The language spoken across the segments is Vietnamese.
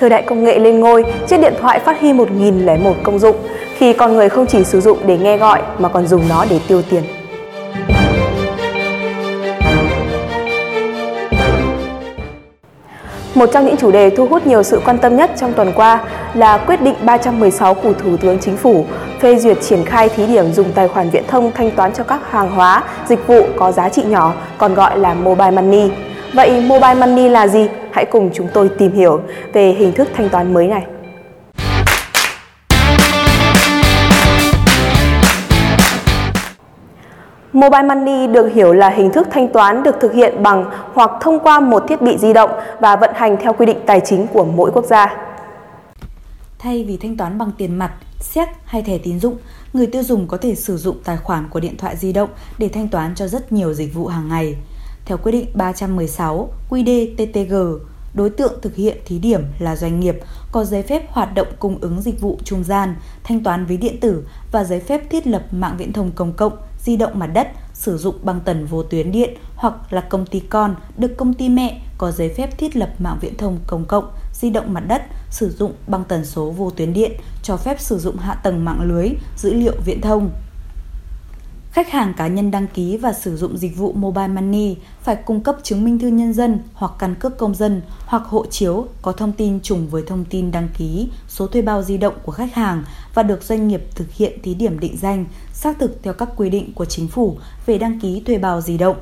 Thời đại công nghệ lên ngôi, chiếc điện thoại phát huy 1001 công dụng khi con người không chỉ sử dụng để nghe gọi mà còn dùng nó để tiêu tiền. Một trong những chủ đề thu hút nhiều sự quan tâm nhất trong tuần qua là quyết định 316 của Thủ tướng Chính phủ phê duyệt triển khai thí điểm dùng tài khoản viễn thông thanh toán cho các hàng hóa, dịch vụ có giá trị nhỏ, còn gọi là Mobile Money. Vậy Mobile Money là gì? Hãy cùng chúng tôi tìm hiểu về hình thức thanh toán mới này. Mobile Money được hiểu là hình thức thanh toán được thực hiện bằng hoặc thông qua một thiết bị di động và vận hành theo quy định tài chính của mỗi quốc gia. Thay vì thanh toán bằng tiền mặt, séc hay thẻ tín dụng, người tiêu dùng có thể sử dụng tài khoản của điện thoại di động để thanh toán cho rất nhiều dịch vụ hàng ngày. Theo quyết định 316 QĐ-TTG, đối tượng thực hiện thí điểm là doanh nghiệp có giấy phép hoạt động cung ứng dịch vụ trung gian, thanh toán ví điện tử và giấy phép thiết lập mạng viễn thông công cộng, di động mặt đất sử dụng băng tần vô tuyến điện hoặc là công ty con được công ty mẹ có giấy phép thiết lập mạng viễn thông công cộng, di động mặt đất sử dụng băng tần số vô tuyến điện, cho phép sử dụng hạ tầng mạng lưới, dữ liệu viễn thông. Khách hàng cá nhân đăng ký và sử dụng dịch vụ Mobile Money phải cung cấp chứng minh thư nhân dân hoặc căn cước công dân hoặc hộ chiếu có thông tin trùng với thông tin đăng ký, số thuê bao di động của khách hàng và được doanh nghiệp thực hiện thí điểm định danh, xác thực theo các quy định của chính phủ về đăng ký thuê bao di động.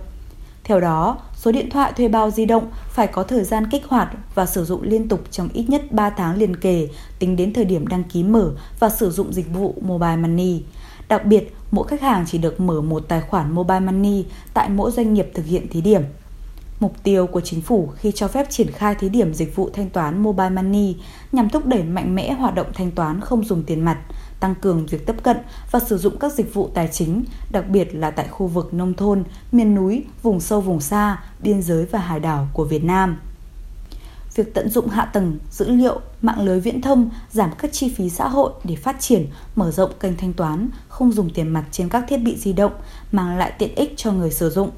Theo đó, số điện thoại thuê bao di động phải có thời gian kích hoạt và sử dụng liên tục trong ít nhất 3 tháng liền kề tính đến thời điểm đăng ký mở và sử dụng dịch vụ Mobile Money. Đặc biệt, mỗi khách hàng chỉ được mở một tài khoản Mobile Money tại mỗi doanh nghiệp thực hiện thí điểm. Mục tiêu của chính phủ khi cho phép triển khai thí điểm dịch vụ thanh toán Mobile Money nhằm thúc đẩy mạnh mẽ hoạt động thanh toán không dùng tiền mặt, tăng cường việc tiếp cận và sử dụng các dịch vụ tài chính, đặc biệt là tại khu vực nông thôn, miền núi, vùng sâu vùng xa, biên giới và hải đảo của Việt Nam việc tận dụng hạ tầng, dữ liệu, mạng lưới viễn thông, giảm các chi phí xã hội để phát triển, mở rộng kênh thanh toán, không dùng tiền mặt trên các thiết bị di động, mang lại tiện ích cho người sử dụng.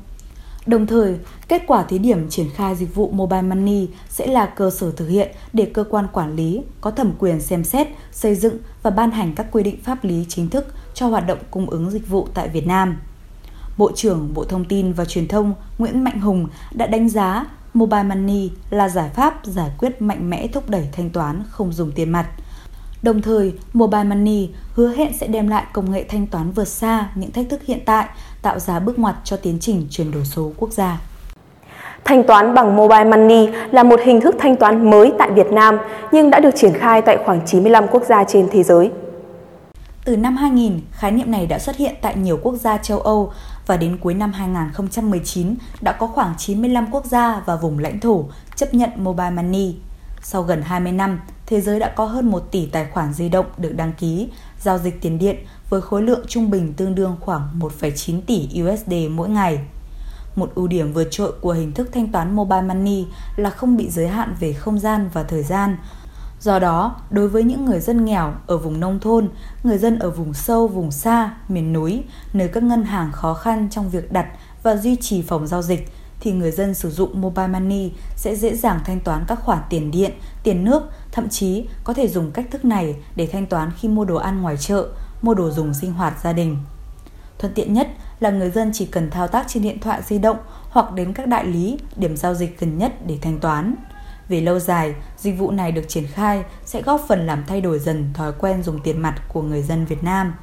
Đồng thời, kết quả thí điểm triển khai dịch vụ Mobile Money sẽ là cơ sở thực hiện để cơ quan quản lý có thẩm quyền xem xét, xây dựng và ban hành các quy định pháp lý chính thức cho hoạt động cung ứng dịch vụ tại Việt Nam. Bộ trưởng Bộ Thông tin và Truyền thông Nguyễn Mạnh Hùng đã đánh giá Mobile Money là giải pháp giải quyết mạnh mẽ thúc đẩy thanh toán không dùng tiền mặt. Đồng thời, Mobile Money hứa hẹn sẽ đem lại công nghệ thanh toán vượt xa những thách thức hiện tại, tạo ra bước ngoặt cho tiến trình chuyển đổi số quốc gia. Thanh toán bằng Mobile Money là một hình thức thanh toán mới tại Việt Nam nhưng đã được triển khai tại khoảng 95 quốc gia trên thế giới. Từ năm 2000, khái niệm này đã xuất hiện tại nhiều quốc gia châu Âu và đến cuối năm 2019 đã có khoảng 95 quốc gia và vùng lãnh thổ chấp nhận mobile money. Sau gần 20 năm, thế giới đã có hơn 1 tỷ tài khoản di động được đăng ký, giao dịch tiền điện với khối lượng trung bình tương đương khoảng 1,9 tỷ USD mỗi ngày. Một ưu điểm vượt trội của hình thức thanh toán mobile money là không bị giới hạn về không gian và thời gian, Do đó, đối với những người dân nghèo ở vùng nông thôn, người dân ở vùng sâu, vùng xa, miền núi, nơi các ngân hàng khó khăn trong việc đặt và duy trì phòng giao dịch, thì người dân sử dụng mobile money sẽ dễ dàng thanh toán các khoản tiền điện, tiền nước, thậm chí có thể dùng cách thức này để thanh toán khi mua đồ ăn ngoài chợ, mua đồ dùng sinh hoạt gia đình. Thuận tiện nhất là người dân chỉ cần thao tác trên điện thoại di động hoặc đến các đại lý, điểm giao dịch gần nhất để thanh toán. Về lâu dài, dịch vụ này được triển khai sẽ góp phần làm thay đổi dần thói quen dùng tiền mặt của người dân Việt Nam.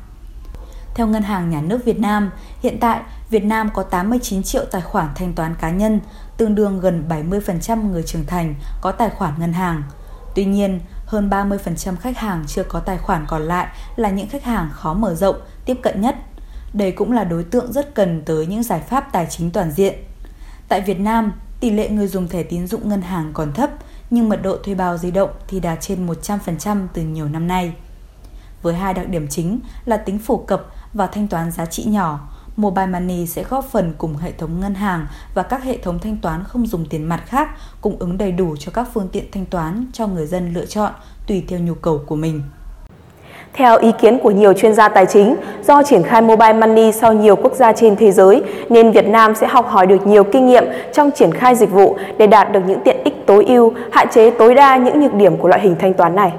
Theo Ngân hàng Nhà nước Việt Nam, hiện tại Việt Nam có 89 triệu tài khoản thanh toán cá nhân, tương đương gần 70% người trưởng thành có tài khoản ngân hàng. Tuy nhiên, hơn 30% khách hàng chưa có tài khoản còn lại là những khách hàng khó mở rộng, tiếp cận nhất. Đây cũng là đối tượng rất cần tới những giải pháp tài chính toàn diện. Tại Việt Nam, Tỷ lệ người dùng thẻ tín dụng ngân hàng còn thấp, nhưng mật độ thuê bao di động thì đạt trên 100% từ nhiều năm nay. Với hai đặc điểm chính là tính phổ cập và thanh toán giá trị nhỏ, Mobile Money sẽ góp phần cùng hệ thống ngân hàng và các hệ thống thanh toán không dùng tiền mặt khác cung ứng đầy đủ cho các phương tiện thanh toán cho người dân lựa chọn tùy theo nhu cầu của mình. Theo ý kiến của nhiều chuyên gia tài chính, do triển khai mobile money sau nhiều quốc gia trên thế giới nên Việt Nam sẽ học hỏi được nhiều kinh nghiệm trong triển khai dịch vụ để đạt được những tiện ích tối ưu, hạn chế tối đa những nhược điểm của loại hình thanh toán này.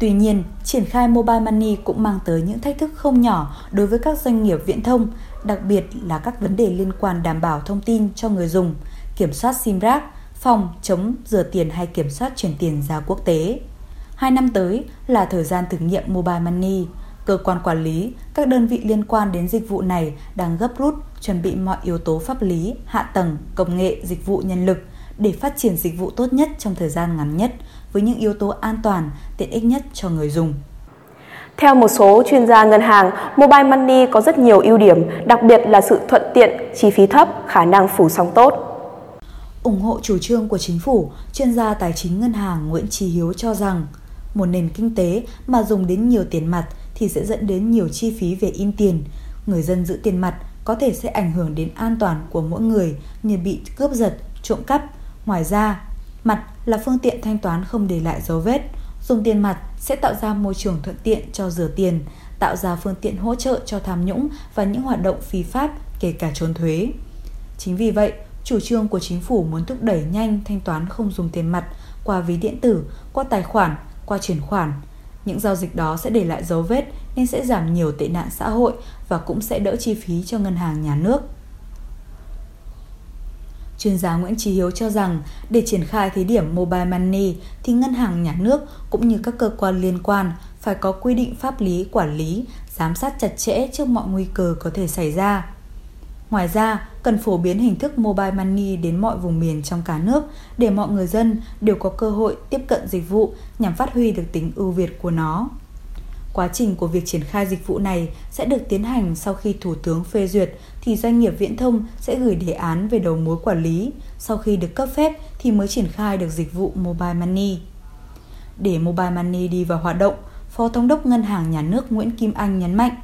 Tuy nhiên, triển khai mobile money cũng mang tới những thách thức không nhỏ đối với các doanh nghiệp viễn thông, đặc biệt là các vấn đề liên quan đảm bảo thông tin cho người dùng, kiểm soát SIM rác, phòng chống rửa tiền hay kiểm soát chuyển tiền ra quốc tế. Hai năm tới là thời gian thử nghiệm mobile money. Cơ quan quản lý, các đơn vị liên quan đến dịch vụ này đang gấp rút chuẩn bị mọi yếu tố pháp lý, hạ tầng, công nghệ, dịch vụ nhân lực để phát triển dịch vụ tốt nhất trong thời gian ngắn nhất với những yếu tố an toàn, tiện ích nhất cho người dùng. Theo một số chuyên gia ngân hàng, mobile money có rất nhiều ưu điểm, đặc biệt là sự thuận tiện, chi phí thấp, khả năng phủ sóng tốt. ủng hộ chủ trương của chính phủ, chuyên gia tài chính ngân hàng Nguyễn Trí Hiếu cho rằng một nền kinh tế mà dùng đến nhiều tiền mặt thì sẽ dẫn đến nhiều chi phí về in tiền. Người dân giữ tiền mặt có thể sẽ ảnh hưởng đến an toàn của mỗi người như bị cướp giật, trộm cắp. Ngoài ra, mặt là phương tiện thanh toán không để lại dấu vết. Dùng tiền mặt sẽ tạo ra môi trường thuận tiện cho rửa tiền, tạo ra phương tiện hỗ trợ cho tham nhũng và những hoạt động phi pháp, kể cả trốn thuế. Chính vì vậy, chủ trương của chính phủ muốn thúc đẩy nhanh thanh toán không dùng tiền mặt qua ví điện tử, qua tài khoản, qua chuyển khoản. Những giao dịch đó sẽ để lại dấu vết nên sẽ giảm nhiều tệ nạn xã hội và cũng sẽ đỡ chi phí cho ngân hàng nhà nước. Chuyên gia Nguyễn Trí Hiếu cho rằng để triển khai thí điểm mobile money thì ngân hàng nhà nước cũng như các cơ quan liên quan phải có quy định pháp lý quản lý, giám sát chặt chẽ trước mọi nguy cơ có thể xảy ra. Ngoài ra, cần phổ biến hình thức mobile money đến mọi vùng miền trong cả nước để mọi người dân đều có cơ hội tiếp cận dịch vụ nhằm phát huy được tính ưu việt của nó. Quá trình của việc triển khai dịch vụ này sẽ được tiến hành sau khi Thủ tướng phê duyệt thì doanh nghiệp viễn thông sẽ gửi đề án về đầu mối quản lý. Sau khi được cấp phép thì mới triển khai được dịch vụ Mobile Money. Để Mobile Money đi vào hoạt động, Phó Thống đốc Ngân hàng Nhà nước Nguyễn Kim Anh nhấn mạnh,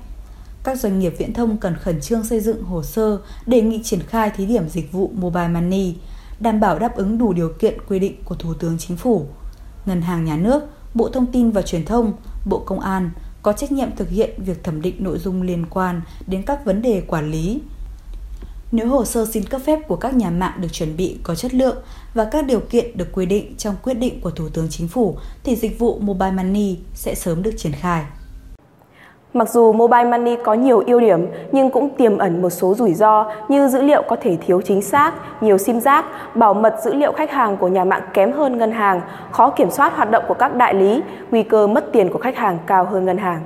các doanh nghiệp viễn thông cần khẩn trương xây dựng hồ sơ đề nghị triển khai thí điểm dịch vụ Mobile Money, đảm bảo đáp ứng đủ điều kiện quy định của Thủ tướng Chính phủ. Ngân hàng Nhà nước, Bộ Thông tin và Truyền thông, Bộ Công an có trách nhiệm thực hiện việc thẩm định nội dung liên quan đến các vấn đề quản lý. Nếu hồ sơ xin cấp phép của các nhà mạng được chuẩn bị có chất lượng và các điều kiện được quy định trong quyết định của Thủ tướng Chính phủ thì dịch vụ Mobile Money sẽ sớm được triển khai. Mặc dù mobile money có nhiều ưu điểm nhưng cũng tiềm ẩn một số rủi ro như dữ liệu có thể thiếu chính xác, nhiều sim giác, bảo mật dữ liệu khách hàng của nhà mạng kém hơn ngân hàng, khó kiểm soát hoạt động của các đại lý, nguy cơ mất tiền của khách hàng cao hơn ngân hàng.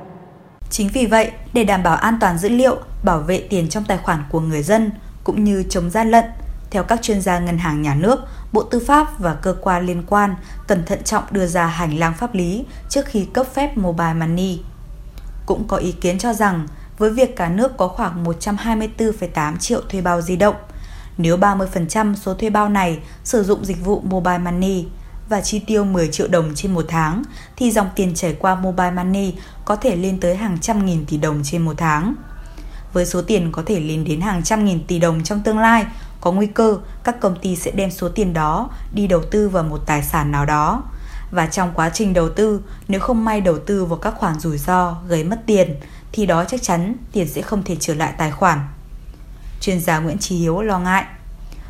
Chính vì vậy, để đảm bảo an toàn dữ liệu, bảo vệ tiền trong tài khoản của người dân cũng như chống gian lận, theo các chuyên gia ngân hàng nhà nước, Bộ Tư pháp và cơ quan liên quan cần thận trọng đưa ra hành lang pháp lý trước khi cấp phép mobile money cũng có ý kiến cho rằng với việc cả nước có khoảng 124,8 triệu thuê bao di động, nếu 30% số thuê bao này sử dụng dịch vụ mobile money và chi tiêu 10 triệu đồng trên một tháng, thì dòng tiền chảy qua mobile money có thể lên tới hàng trăm nghìn tỷ đồng trên một tháng. Với số tiền có thể lên đến hàng trăm nghìn tỷ đồng trong tương lai, có nguy cơ các công ty sẽ đem số tiền đó đi đầu tư vào một tài sản nào đó và trong quá trình đầu tư, nếu không may đầu tư vào các khoản rủi ro gây mất tiền, thì đó chắc chắn tiền sẽ không thể trở lại tài khoản. Chuyên gia Nguyễn Trí Hiếu lo ngại.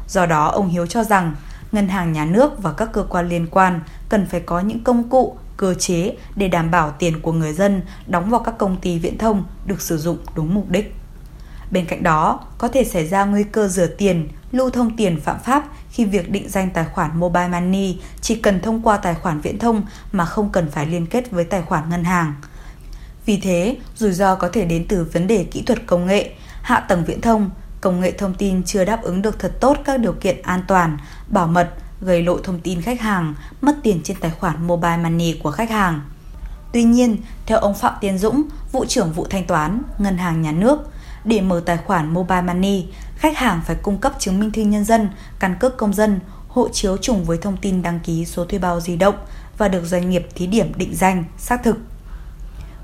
Do đó, ông Hiếu cho rằng ngân hàng nhà nước và các cơ quan liên quan cần phải có những công cụ, cơ chế để đảm bảo tiền của người dân đóng vào các công ty viễn thông được sử dụng đúng mục đích. Bên cạnh đó, có thể xảy ra nguy cơ rửa tiền, lưu thông tiền phạm pháp khi việc định danh tài khoản mobile money chỉ cần thông qua tài khoản viễn thông mà không cần phải liên kết với tài khoản ngân hàng. Vì thế, rủi ro có thể đến từ vấn đề kỹ thuật công nghệ, hạ tầng viễn thông, công nghệ thông tin chưa đáp ứng được thật tốt các điều kiện an toàn, bảo mật, gây lộ thông tin khách hàng, mất tiền trên tài khoản mobile money của khách hàng. Tuy nhiên, theo ông Phạm Tiến Dũng, vụ trưởng vụ thanh toán, ngân hàng nhà nước, để mở tài khoản mobile money, khách hàng phải cung cấp chứng minh thư nhân dân, căn cước công dân, hộ chiếu trùng với thông tin đăng ký số thuê bao di động và được doanh nghiệp thí điểm định danh, xác thực.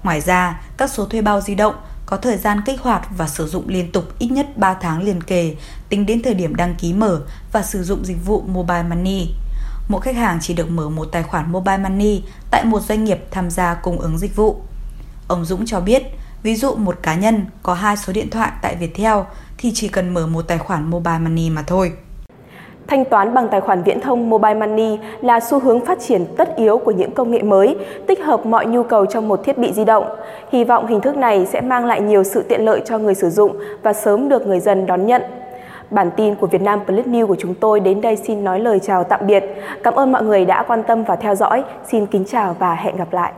Ngoài ra, các số thuê bao di động có thời gian kích hoạt và sử dụng liên tục ít nhất 3 tháng liền kề tính đến thời điểm đăng ký mở và sử dụng dịch vụ Mobile Money. Mỗi khách hàng chỉ được mở một tài khoản Mobile Money tại một doanh nghiệp tham gia cung ứng dịch vụ. Ông Dũng cho biết, ví dụ một cá nhân có hai số điện thoại tại Viettel thì chỉ cần mở một tài khoản mobile money mà thôi. Thanh toán bằng tài khoản viễn thông Mobile Money là xu hướng phát triển tất yếu của những công nghệ mới, tích hợp mọi nhu cầu trong một thiết bị di động. Hy vọng hình thức này sẽ mang lại nhiều sự tiện lợi cho người sử dụng và sớm được người dân đón nhận. Bản tin của Việt Nam Plus News của chúng tôi đến đây xin nói lời chào tạm biệt. Cảm ơn mọi người đã quan tâm và theo dõi. Xin kính chào và hẹn gặp lại.